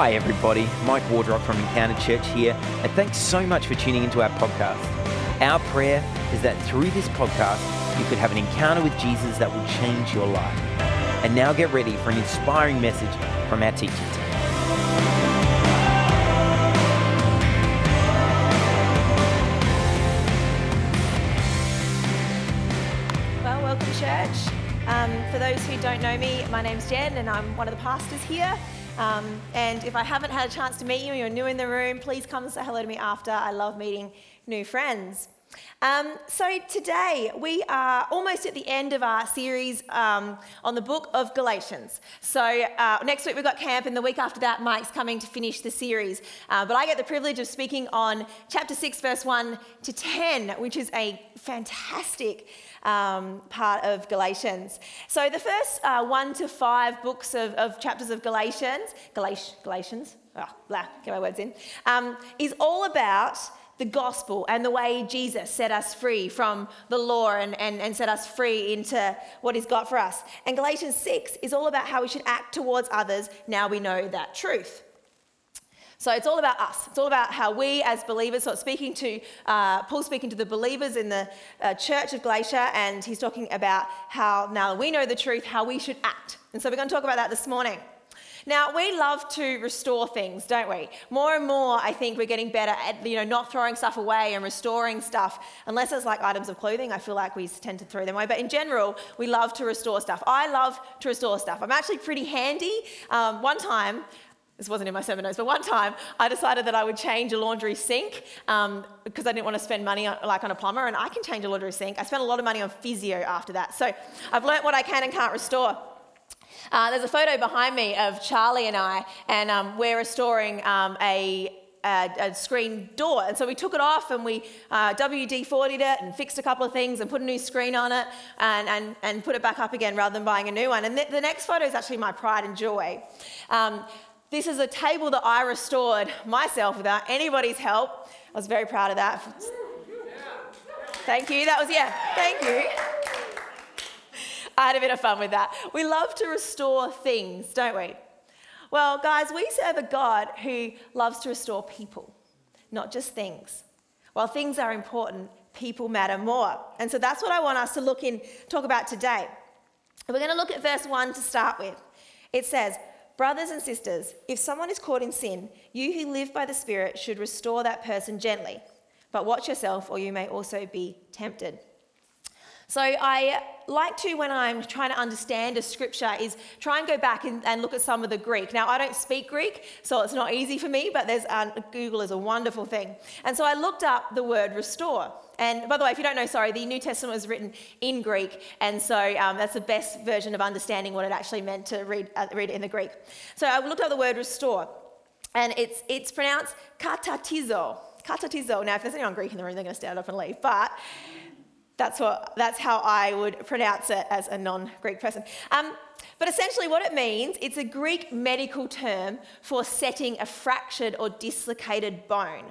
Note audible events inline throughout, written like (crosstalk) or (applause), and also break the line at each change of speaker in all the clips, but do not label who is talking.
Hi, everybody. Mike Wardrop from Encounter Church here, and thanks so much for tuning into our podcast. Our prayer is that through this podcast, you could have an encounter with Jesus that will change your life. And now get ready for an inspiring message from our teaching team.
Well, welcome, church. Um, for those who don't know me, my name's Jen, and I'm one of the pastors here. Um, and if I haven't had a chance to meet you and you're new in the room, please come and say hello to me after. I love meeting new friends. Um, so today we are almost at the end of our series um, on the book of Galatians. So uh, next week we've got camp, and the week after that Mike's coming to finish the series. Uh, but I get the privilege of speaking on chapter six, verse one to ten, which is a fantastic um, part of Galatians. So the first uh, one to five books of, of chapters of Galatians, Galatians, Galatians, oh, blah, get my words in, um, is all about the gospel and the way Jesus set us free from the law and, and, and set us free into what he's got for us. And Galatians 6 is all about how we should act towards others now we know that truth. So it's all about us. It's all about how we as believers, so it's speaking to, uh, Paul speaking to the believers in the uh, church of Galatia, and he's talking about how now we know the truth, how we should act. And so we're going to talk about that this morning. Now, we love to restore things, don't we? More and more, I think we're getting better at, you know, not throwing stuff away and restoring stuff. Unless it's like items of clothing, I feel like we tend to throw them away. But in general, we love to restore stuff. I love to restore stuff. I'm actually pretty handy. Um, one time, this wasn't in my sermon notes, but one time I decided that I would change a laundry sink um, because I didn't want to spend money on, like on a plumber, and I can change a laundry sink. I spent a lot of money on physio after that. So I've learnt what I can and can't restore. Uh, there's a photo behind me of Charlie and I, and um, we're restoring um, a, a, a, screen door. And so we took it off and we uh, WD 40'd it and fixed a couple of things and put a new screen on it and, and, and put it back up again rather than buying a new one. And th- the next photo is actually my pride and joy. Um, this is a table that I restored myself without anybody's help. I was very proud of that. Thank you. That was, yeah, thank you. I had a bit of fun with that. We love to restore things, don't we? Well, guys, we serve a God who loves to restore people, not just things. While things are important, people matter more. And so that's what I want us to look in, talk about today. We're going to look at verse 1 to start with. It says, Brothers and sisters, if someone is caught in sin, you who live by the Spirit should restore that person gently. But watch yourself, or you may also be tempted. So I like to, when I'm trying to understand a scripture, is try and go back and, and look at some of the Greek. Now, I don't speak Greek, so it's not easy for me, but there's um, Google is a wonderful thing. And so I looked up the word restore. And by the way, if you don't know, sorry, the New Testament was written in Greek, and so um, that's the best version of understanding what it actually meant to read, uh, read it in the Greek. So I looked up the word restore, and it's, it's pronounced katatizo. Katatizo. Now, if there's anyone Greek in the room, they're going to stand up and leave. But that's, what, that's how I would pronounce it as a non Greek person. Um, but essentially, what it means, it's a Greek medical term for setting a fractured or dislocated bone.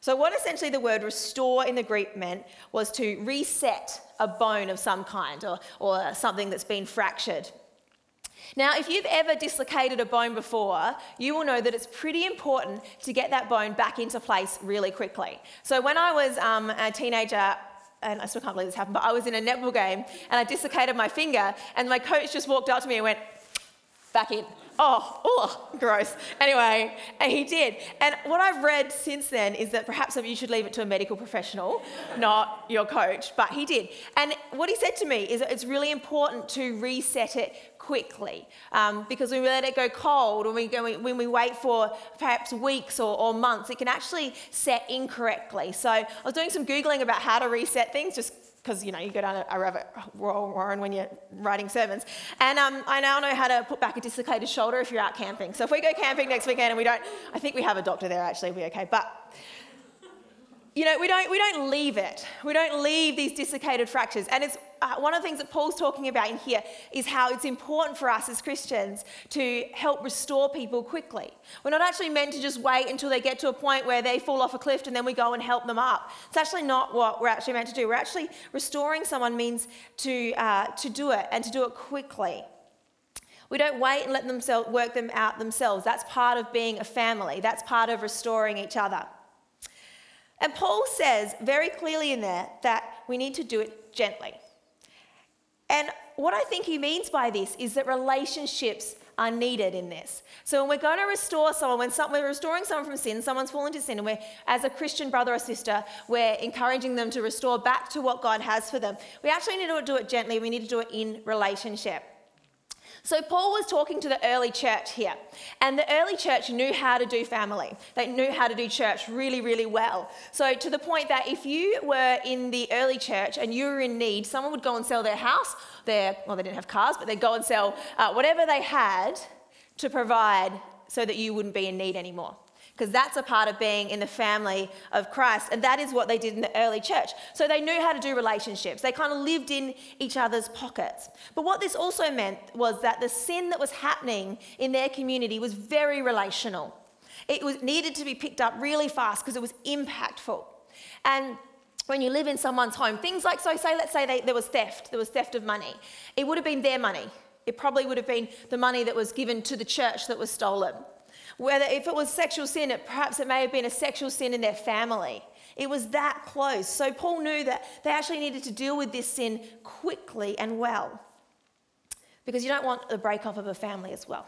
So, what essentially the word restore in the Greek meant was to reset a bone of some kind or, or something that's been fractured. Now, if you've ever dislocated a bone before, you will know that it's pretty important to get that bone back into place really quickly. So, when I was um, a teenager, and I still can't believe this happened, but I was in a netball game and I dislocated my finger, and my coach just walked up to me and went, back in. Oh, oh, gross. Anyway, and he did. And what I've read since then is that perhaps you should leave it to a medical professional, not your coach, but he did. And what he said to me is that it's really important to reset it quickly um, because when we let it go cold, when we, when we wait for perhaps weeks or, or months, it can actually set incorrectly. So I was doing some Googling about how to reset things, just because you know you go down a, rabbit hole, warren when you're writing sermons. And um, I now know how to put back a dislocated shoulder if you're out camping. So if we go camping next weekend and we don't, I think we have a doctor there actually, be okay. But you know, we don't, we don't leave it. We don't leave these dislocated fractures. And it's uh, one of the things that Paul's talking about in here is how it's important for us as Christians to help restore people quickly. We're not actually meant to just wait until they get to a point where they fall off a cliff and then we go and help them up. It's actually not what we're actually meant to do. We're actually restoring someone means to, uh, to do it and to do it quickly. We don't wait and let them work them out themselves. That's part of being a family, that's part of restoring each other. And Paul says very clearly in there that we need to do it gently. And what I think he means by this is that relationships are needed in this. So when we're going to restore someone, when some, we're restoring someone from sin, someone's fallen to sin, and we're, as a Christian brother or sister, we're encouraging them to restore back to what God has for them. We actually need to do it gently. We need to do it in relationship. So, Paul was talking to the early church here, and the early church knew how to do family. They knew how to do church really, really well. So, to the point that if you were in the early church and you were in need, someone would go and sell their house, their, well, they didn't have cars, but they'd go and sell uh, whatever they had to provide so that you wouldn't be in need anymore because that's a part of being in the family of Christ. And that is what they did in the early church. So they knew how to do relationships, they kind of lived in each other's pockets. But what this also meant was that the sin that was happening in their community was very relational. It was, needed to be picked up really fast because it was impactful. And when you live in someone's home, things like, so say, let's say they, there was theft, there was theft of money, it would have been their money. It probably would have been the money that was given to the church that was stolen. Whether if it was sexual sin, it, perhaps it may have been a sexual sin in their family. It was that close. So Paul knew that they actually needed to deal with this sin quickly and well. Because you don't want the breakup of a family as well.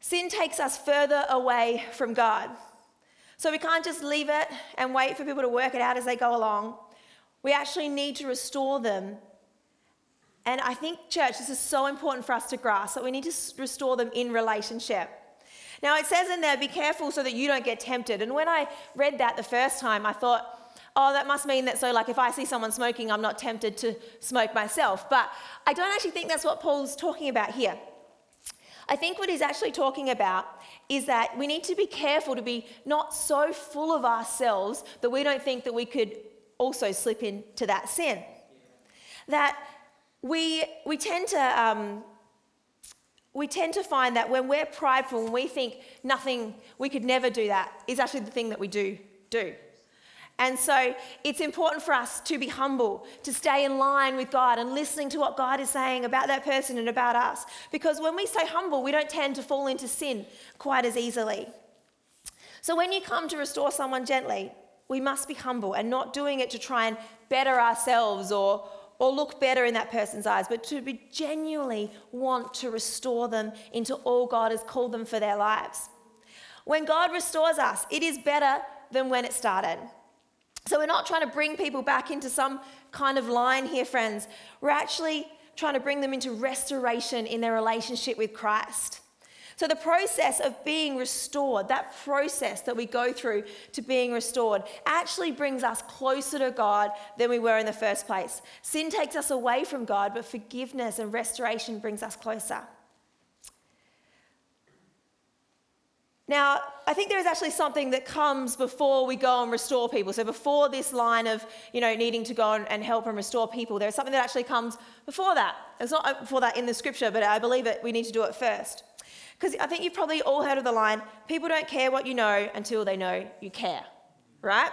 Sin takes us further away from God. So we can't just leave it and wait for people to work it out as they go along. We actually need to restore them and I think, church, this is so important for us to grasp that we need to restore them in relationship. Now, it says in there, be careful so that you don't get tempted. And when I read that the first time, I thought, oh, that must mean that so, like, if I see someone smoking, I'm not tempted to smoke myself. But I don't actually think that's what Paul's talking about here. I think what he's actually talking about is that we need to be careful to be not so full of ourselves that we don't think that we could also slip into that sin. That we, we tend to um, we tend to find that when we're prideful and we think nothing, we could never do that, is actually the thing that we do do. And so it's important for us to be humble, to stay in line with God and listening to what God is saying about that person and about us. Because when we stay humble, we don't tend to fall into sin quite as easily. So when you come to restore someone gently, we must be humble and not doing it to try and better ourselves or, or look better in that person's eyes, but to genuinely want to restore them into all God has called them for their lives. When God restores us, it is better than when it started. So we're not trying to bring people back into some kind of line here, friends. We're actually trying to bring them into restoration in their relationship with Christ. So, the process of being restored, that process that we go through to being restored, actually brings us closer to God than we were in the first place. Sin takes us away from God, but forgiveness and restoration brings us closer. Now, I think there is actually something that comes before we go and restore people. So before this line of, you know, needing to go and help and restore people, there's something that actually comes before that. It's not uh, before that in the scripture, but I believe that we need to do it first. Because I think you've probably all heard of the line people don't care what you know until they know you care, right?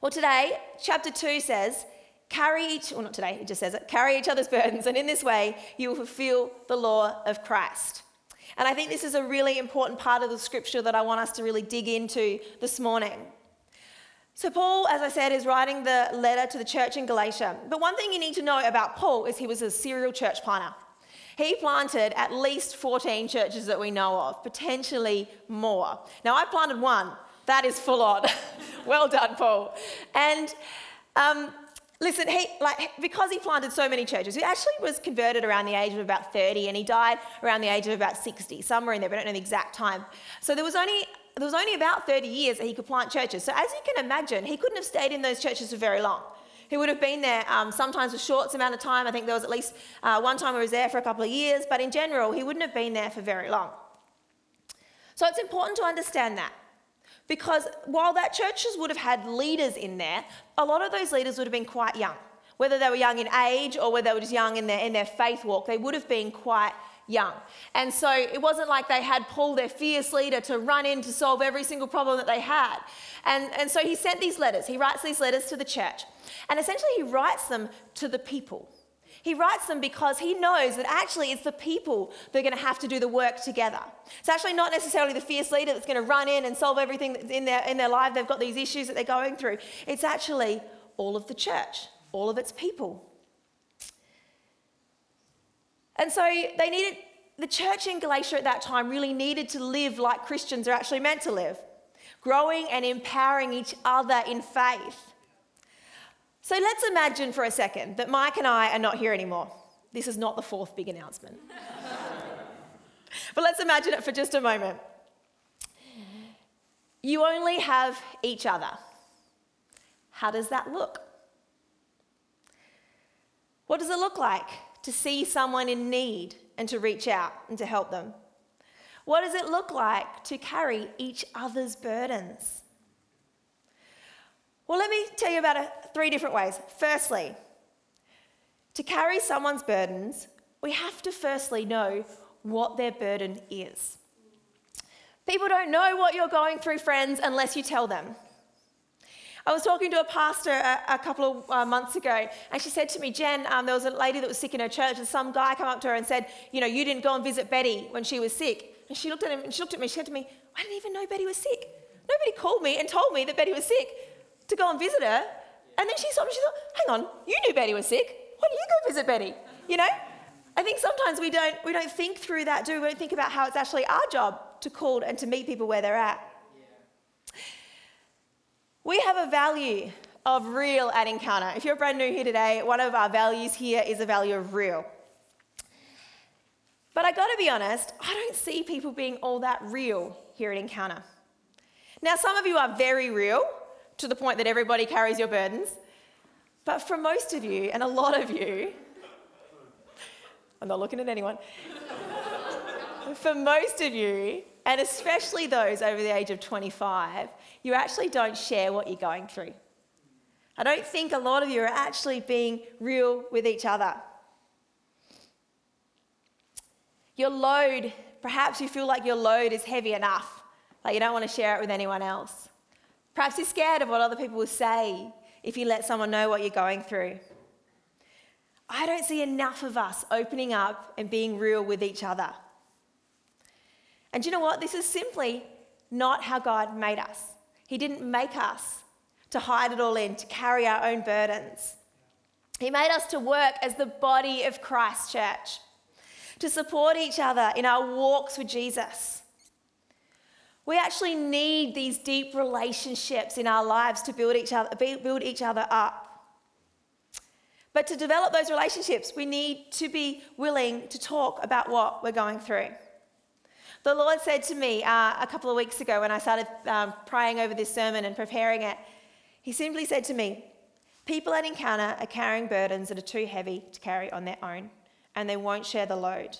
Well, today, chapter 2 says, carry each, well, not today, it just says it, carry each other's (laughs) burdens, and in this way, you will fulfill the law of Christ. And I think this is a really important part of the scripture that I want us to really dig into this morning. So, Paul, as I said, is writing the letter to the church in Galatia. But one thing you need to know about Paul is he was a serial church planter. He planted at least 14 churches that we know of, potentially more. Now, I planted one. That is full on. (laughs) well done, Paul. And um, listen, he like because he planted so many churches, he actually was converted around the age of about 30, and he died around the age of about 60, somewhere in there. We don't know the exact time. So there was only there was only about 30 years that he could plant churches. So as you can imagine, he couldn't have stayed in those churches for very long. He would have been there um, sometimes a short amount of time. I think there was at least uh, one time he was there for a couple of years, but in general, he wouldn't have been there for very long. So it's important to understand that. Because while that churches would have had leaders in there, a lot of those leaders would have been quite young. Whether they were young in age or whether they were just young in their, in their faith walk, they would have been quite young. And so it wasn't like they had Paul, their fierce leader, to run in to solve every single problem that they had. And, and so he sent these letters. He writes these letters to the church. And essentially, he writes them to the people. He writes them because he knows that actually it's the people that are going to have to do the work together. It's actually not necessarily the fierce leader that's going to run in and solve everything in their, in their life. They've got these issues that they're going through. It's actually all of the church, all of its people. And so they needed, the church in Galatia at that time really needed to live like Christians are actually meant to live, growing and empowering each other in faith. So let's imagine for a second that Mike and I are not here anymore. This is not the fourth big announcement. (laughs) but let's imagine it for just a moment. You only have each other. How does that look? What does it look like to see someone in need and to reach out and to help them? What does it look like to carry each other's burdens? Well, let me tell you about it three different ways. Firstly, to carry someone's burdens, we have to firstly know what their burden is. People don't know what you're going through, friends, unless you tell them. I was talking to a pastor a, a couple of uh, months ago, and she said to me, Jen, um, there was a lady that was sick in her church, and some guy came up to her and said, You know, you didn't go and visit Betty when she was sick. And she looked at him and she looked at me, she said to me, I didn't even know Betty was sick. Nobody called me and told me that Betty was sick to go and visit her. And then she stopped and she thought, hang on, you knew Betty was sick. Why don't you go visit Betty? You know? I think sometimes we don't, we don't think through that, do we? We don't think about how it's actually our job to call and to meet people where they're at. Have a value of real at Encounter. If you're brand new here today, one of our values here is a value of real. But I gotta be honest, I don't see people being all that real here at Encounter. Now, some of you are very real, to the point that everybody carries your burdens. But for most of you, and a lot of you, I'm not looking at anyone. (laughs) for most of you, and especially those over the age of 25, you actually don't share what you're going through. I don't think a lot of you are actually being real with each other. Your load, perhaps you feel like your load is heavy enough, like you don't want to share it with anyone else. Perhaps you're scared of what other people will say if you let someone know what you're going through. I don't see enough of us opening up and being real with each other. And you know what? This is simply not how God made us. He didn't make us to hide it all in, to carry our own burdens. He made us to work as the body of Christ Church, to support each other in our walks with Jesus. We actually need these deep relationships in our lives to build each other, build each other up. But to develop those relationships, we need to be willing to talk about what we're going through. The Lord said to me uh, a couple of weeks ago when I started um, praying over this sermon and preparing it, He simply said to me, People at Encounter are carrying burdens that are too heavy to carry on their own, and they won't share the load.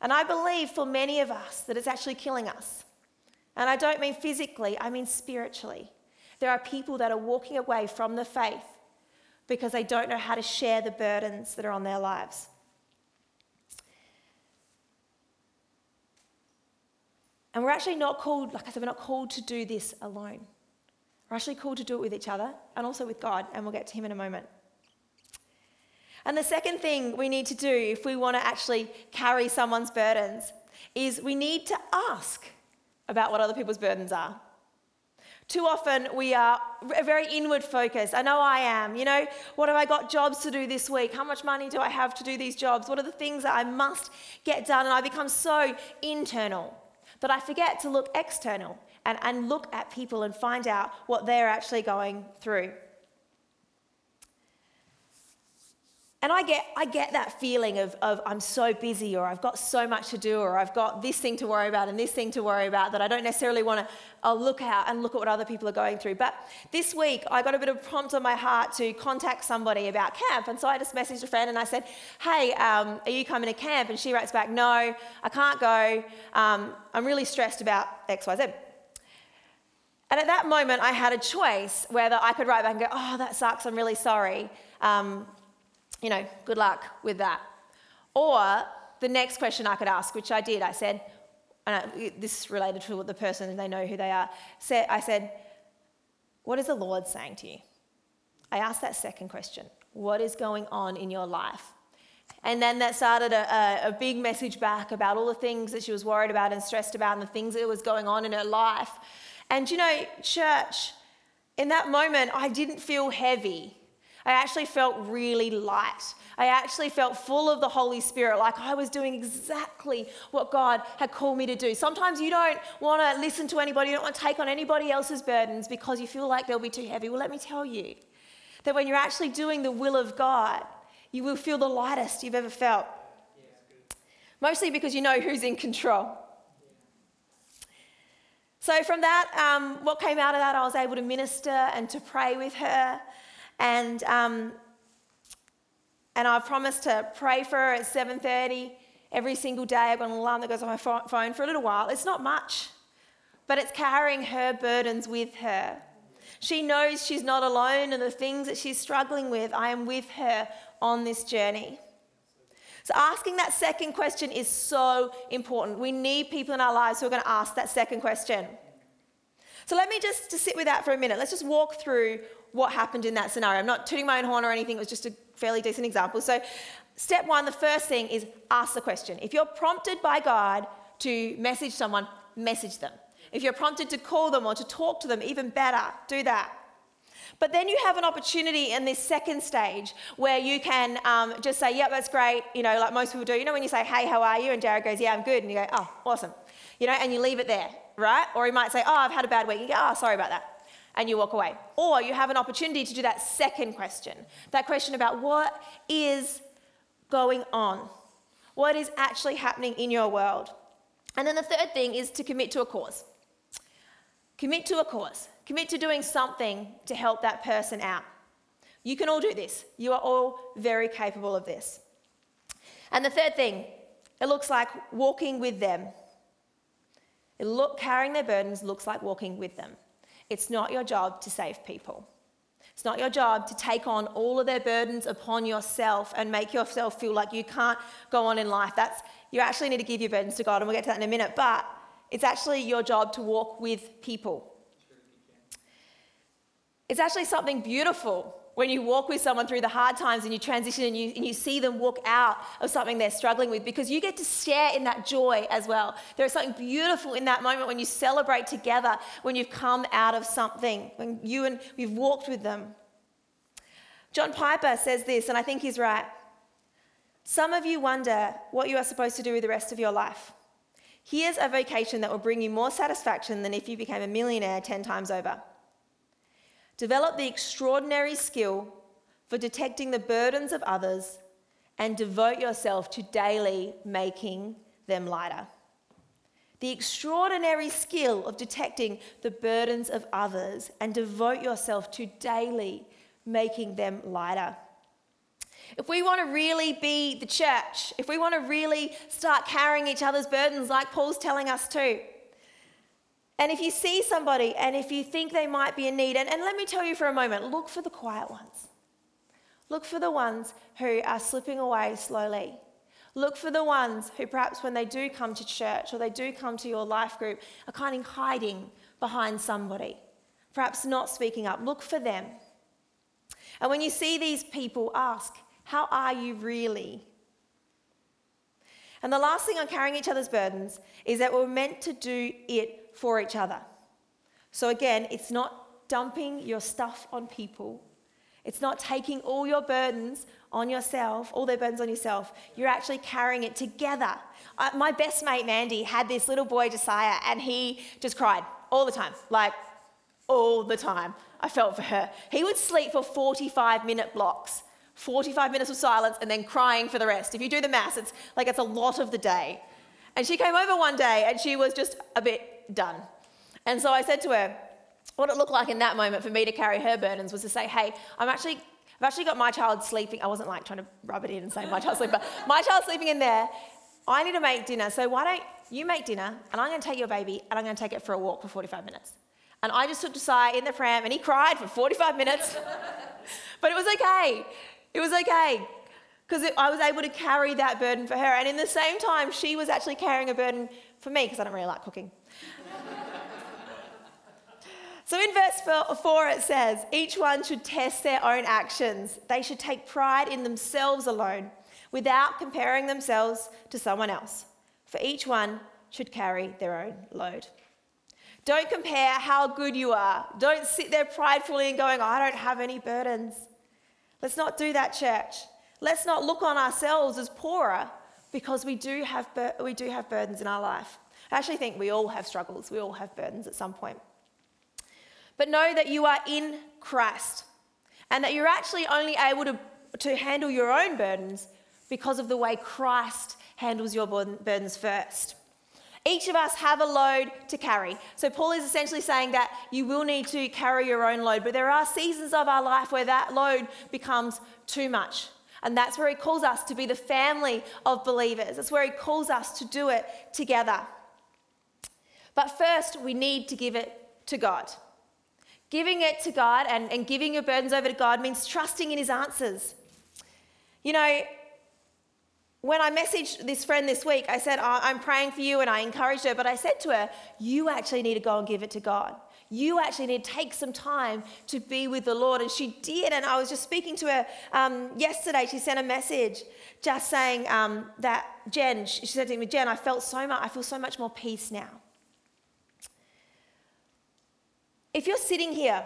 And I believe for many of us that it's actually killing us. And I don't mean physically, I mean spiritually. There are people that are walking away from the faith because they don't know how to share the burdens that are on their lives. And we're actually not called, like I said, we're not called to do this alone. We're actually called to do it with each other and also with God, and we'll get to Him in a moment. And the second thing we need to do if we want to actually carry someone's burdens is we need to ask about what other people's burdens are. Too often we are very inward focused. I know I am. You know, what have I got jobs to do this week? How much money do I have to do these jobs? What are the things that I must get done? And I become so internal that I forget to look external and, and look at people and find out what they're actually going through. And I get, I get that feeling of, of I'm so busy or I've got so much to do or I've got this thing to worry about and this thing to worry about that I don't necessarily want to I'll look out and look at what other people are going through. But this week I got a bit of prompt on my heart to contact somebody about camp. And so I just messaged a friend and I said, hey, um, are you coming to camp? And she writes back, no, I can't go. Um, I'm really stressed about X, Y, Z. And at that moment, I had a choice whether I could write back and go, oh, that sucks, I'm really sorry. Um, you know, good luck with that. Or the next question I could ask, which I did, I said, and I, this related to the person, they know who they are. I said, What is the Lord saying to you? I asked that second question what is going on in your life? And then that started a, a, a, big message back about all the things that she was worried about and stressed about and the things that was going on in her life. And you know, church, in that moment, I didn't feel heavy. I actually felt really light. I actually felt full of the Holy Spirit, like I was doing exactly what God had called me to do. Sometimes you don't want to listen to anybody, you don't want to take on anybody else's burdens because you feel like they'll be too heavy. Well, let me tell you that when you're actually doing the will of God, you will feel the lightest you've ever felt. Mostly because you know who's in control. So, from that, um, what came out of that, I was able to minister and to pray with her. And, um, and I promised to pray for her at 7.30 every single day. I've got an alarm that goes on my phone for a little while. It's not much, but it's carrying her burdens with her. She knows she's not alone and the things that she's struggling with, I am with her on this journey. So, asking that second question is so important. We need people in our lives who are going to ask that second question. So, let me just sit with that for a minute. Let's just walk through what happened in that scenario. I'm not tooting my own horn or anything, it was just a fairly decent example. So, step one, the first thing is ask the question. If you're prompted by God to message someone, message them. If you're prompted to call them or to talk to them, even better, do that. But then you have an opportunity in this second stage where you can um, just say, Yep, that's great. You know, like most people do. You know, when you say, Hey, how are you? And Jared goes, Yeah, I'm good. And you go, Oh, awesome. You know, and you leave it there, right? Or he might say, Oh, I've had a bad week. You go, Oh, sorry about that and you walk away. Or you have an opportunity to do that second question that question about what is going on, what is actually happening in your world. And then the third thing is to commit to a cause. Commit to a cause. Commit to doing something to help that person out. You can all do this. You are all very capable of this. And the third thing, it looks like walking with them. Look, carrying their burdens looks like walking with them. It's not your job to save people. It's not your job to take on all of their burdens upon yourself and make yourself feel like you can't go on in life. That's you actually need to give your burdens to God, and we'll get to that in a minute. But it's actually your job to walk with people. It's actually something beautiful when you walk with someone through the hard times and you transition and you, and you see them walk out of something they're struggling with because you get to share in that joy as well. There is something beautiful in that moment when you celebrate together, when you've come out of something, when you and you've walked with them. John Piper says this, and I think he's right. Some of you wonder what you are supposed to do with the rest of your life. Here's a vocation that will bring you more satisfaction than if you became a millionaire 10 times over. Develop the extraordinary skill for detecting the burdens of others and devote yourself to daily making them lighter. The extraordinary skill of detecting the burdens of others and devote yourself to daily making them lighter. If we want to really be the church, if we want to really start carrying each other's burdens like Paul's telling us to, and if you see somebody and if you think they might be in need, and, and let me tell you for a moment look for the quiet ones. Look for the ones who are slipping away slowly. Look for the ones who, perhaps when they do come to church or they do come to your life group, are kind of hiding behind somebody, perhaps not speaking up. Look for them. And when you see these people, ask, How are you really? And the last thing on carrying each other's burdens is that we're meant to do it for each other. So again, it's not dumping your stuff on people. It's not taking all your burdens on yourself, all their burdens on yourself. You're actually carrying it together. My best mate, Mandy, had this little boy, Josiah, and he just cried all the time, like all the time. I felt for her. He would sleep for 45 minute blocks, 45 minutes of silence, and then crying for the rest. If you do the maths, it's like it's a lot of the day. And she came over one day and she was just a bit done. And so I said to her, what it looked like in that moment for me to carry her burdens was to say, hey, I'm actually, I've actually got my child sleeping. I wasn't like trying to rub it in and say my child's sleeping, but my child's sleeping in there. I need to make dinner. So why don't you make dinner and I'm going to take your baby and I'm going to take it for a walk for 45 minutes. And I just took Josiah in the pram and he cried for 45 minutes. (laughs) but it was okay. It was okay because I was able to carry that burden for her. And in the same time, she was actually carrying a burden for me because I don't really like cooking. (laughs) So in verse 4, it says, Each one should test their own actions. They should take pride in themselves alone without comparing themselves to someone else. For each one should carry their own load. Don't compare how good you are. Don't sit there pridefully and going, I don't have any burdens. Let's not do that, church. Let's not look on ourselves as poorer because we do have, bur- we do have burdens in our life. I actually think we all have struggles, we all have burdens at some point. But know that you are in Christ and that you're actually only able to, to handle your own burdens because of the way Christ handles your burdens first. Each of us have a load to carry. So, Paul is essentially saying that you will need to carry your own load, but there are seasons of our life where that load becomes too much. And that's where he calls us to be the family of believers. That's where he calls us to do it together. But first, we need to give it to God. Giving it to God and, and giving your burdens over to God means trusting in his answers. You know, when I messaged this friend this week, I said, I'm praying for you, and I encouraged her, but I said to her, You actually need to go and give it to God. You actually need to take some time to be with the Lord. And she did. And I was just speaking to her um, yesterday. She sent a message just saying um, that, Jen, she said to me, Jen, I felt so much, I feel so much more peace now. If you're sitting here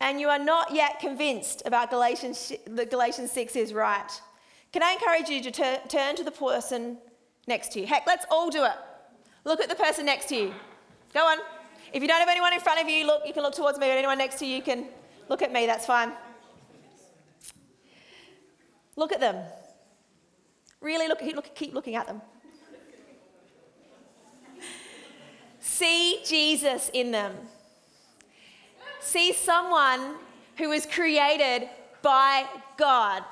and you are not yet convinced about Galatians, that Galatians 6 is right, can I encourage you to tur- turn to the person next to you? Heck, let's all do it. Look at the person next to you. Go on. If you don't have anyone in front of you, look, you can look towards me, or anyone next to you, you can look at me, that's fine. Look at them. Really look, look keep looking at them. See Jesus in them. See someone who was created by God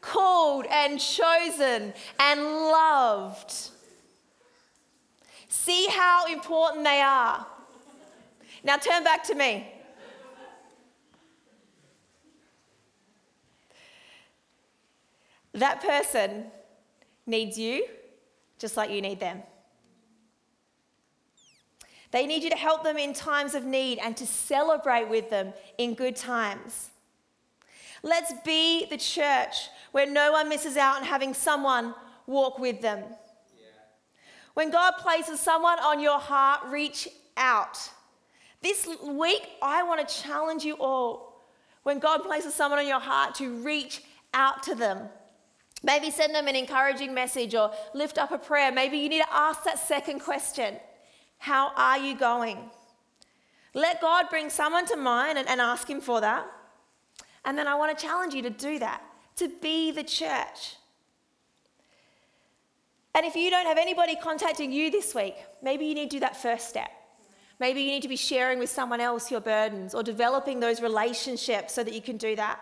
called and chosen and loved. See how important they are. Now turn back to me. That person needs you just like you need them. They need you to help them in times of need and to celebrate with them in good times. Let's be the church where no one misses out on having someone walk with them. Yeah. When God places someone on your heart, reach out. This week, I want to challenge you all. When God places someone on your heart, to reach out to them. Maybe send them an encouraging message or lift up a prayer. Maybe you need to ask that second question How are you going? Let God bring someone to mind and, and ask Him for that. And then I want to challenge you to do that, to be the church. And if you don't have anybody contacting you this week, maybe you need to do that first step. Maybe you need to be sharing with someone else your burdens or developing those relationships so that you can do that.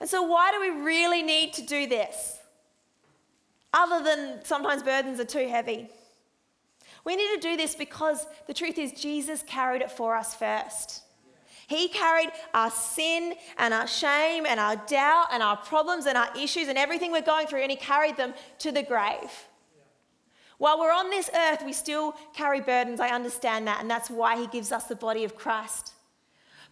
And so, why do we really need to do this? Other than sometimes burdens are too heavy. We need to do this because the truth is, Jesus carried it for us first. He carried our sin and our shame and our doubt and our problems and our issues and everything we're going through, and He carried them to the grave. While we're on this earth, we still carry burdens. I understand that, and that's why He gives us the body of Christ.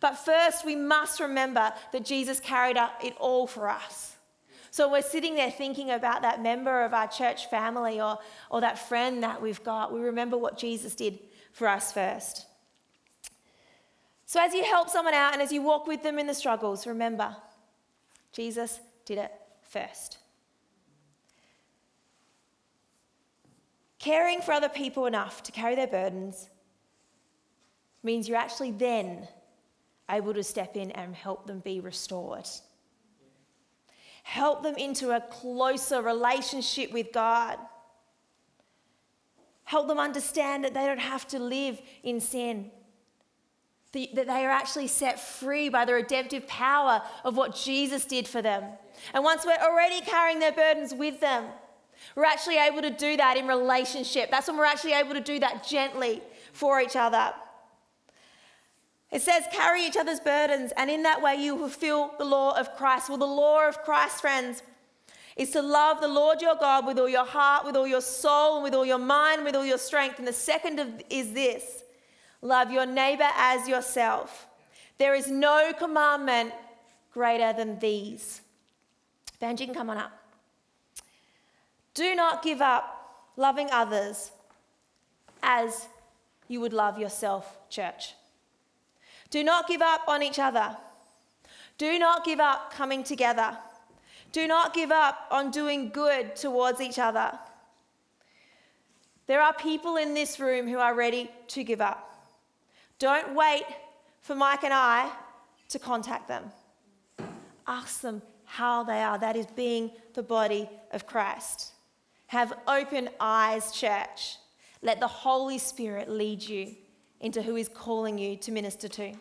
But first, we must remember that Jesus carried it all for us. So we're sitting there thinking about that member of our church family or, or that friend that we've got. We remember what Jesus did for us first. So, as you help someone out and as you walk with them in the struggles, remember, Jesus did it first. Caring for other people enough to carry their burdens means you're actually then able to step in and help them be restored. Help them into a closer relationship with God. Help them understand that they don't have to live in sin that they are actually set free by the redemptive power of what Jesus did for them. And once we're already carrying their burdens with them, we're actually able to do that in relationship. That's when we're actually able to do that gently for each other. It says, carry each other's burdens, and in that way you fulfill the law of Christ. Well, the law of Christ, friends, is to love the Lord your God with all your heart, with all your soul, and with all your mind, with all your strength. And the second is this Love your neighbor as yourself. There is no commandment greater than these. You can come on up. Do not give up loving others as you would love yourself, church. Do not give up on each other. Do not give up coming together. Do not give up on doing good towards each other. There are people in this room who are ready to give up. Don't wait for Mike and I to contact them. Ask them how they are. That is being the body of Christ. Have open eyes, church. Let the Holy Spirit lead you into who He's calling you to minister to.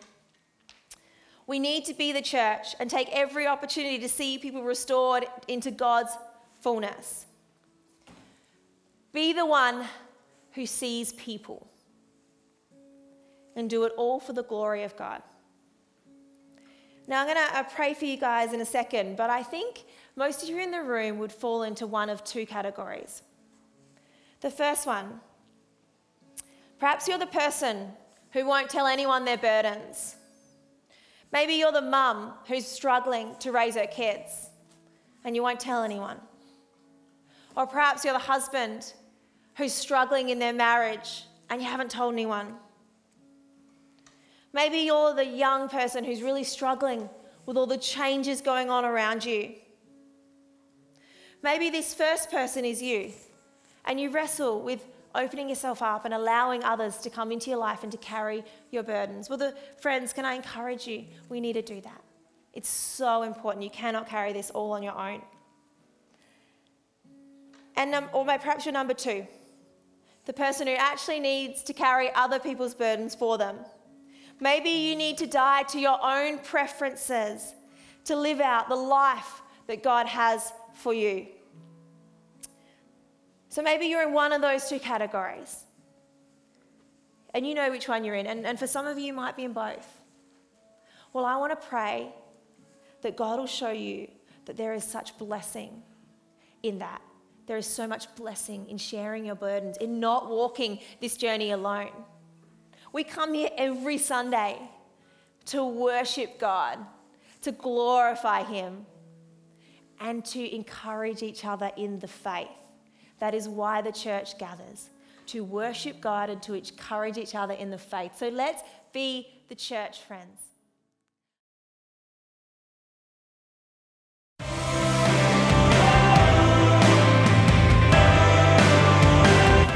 We need to be the church and take every opportunity to see people restored into God's fullness. Be the one who sees people and do it all for the glory of God. Now, I'm going to uh, pray for you guys in a second, but I think most of you in the room would fall into one of two categories. The first one, perhaps you're the person who won't tell anyone their burdens. Maybe you're the mum who's struggling to raise her kids and you won't tell anyone. Or perhaps you're the husband who's struggling in their marriage and you haven't told anyone. Maybe you're the young person who's really struggling with all the changes going on around you. Maybe this first person is you, and you wrestle with opening yourself up and allowing others to come into your life and to carry your burdens. Well, the friends, can I encourage you? We need to do that. It's so important. You cannot carry this all on your own. And or perhaps you're number two, the person who actually needs to carry other people's burdens for them. Maybe you need to die to your own preferences to live out the life that God has for you. So maybe you're in one of those two categories. And you know which one you're in. And, and for some of you, you might be in both. Well, I want to pray that God will show you that there is such blessing in that. There is so much blessing in sharing your burdens, in not walking this journey alone. We come here every Sunday to worship God, to glorify Him, and to encourage each other in the faith. That is why the church gathers to worship God and to encourage each other in the faith. So let's be the church, friends.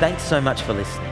Thanks so much for listening.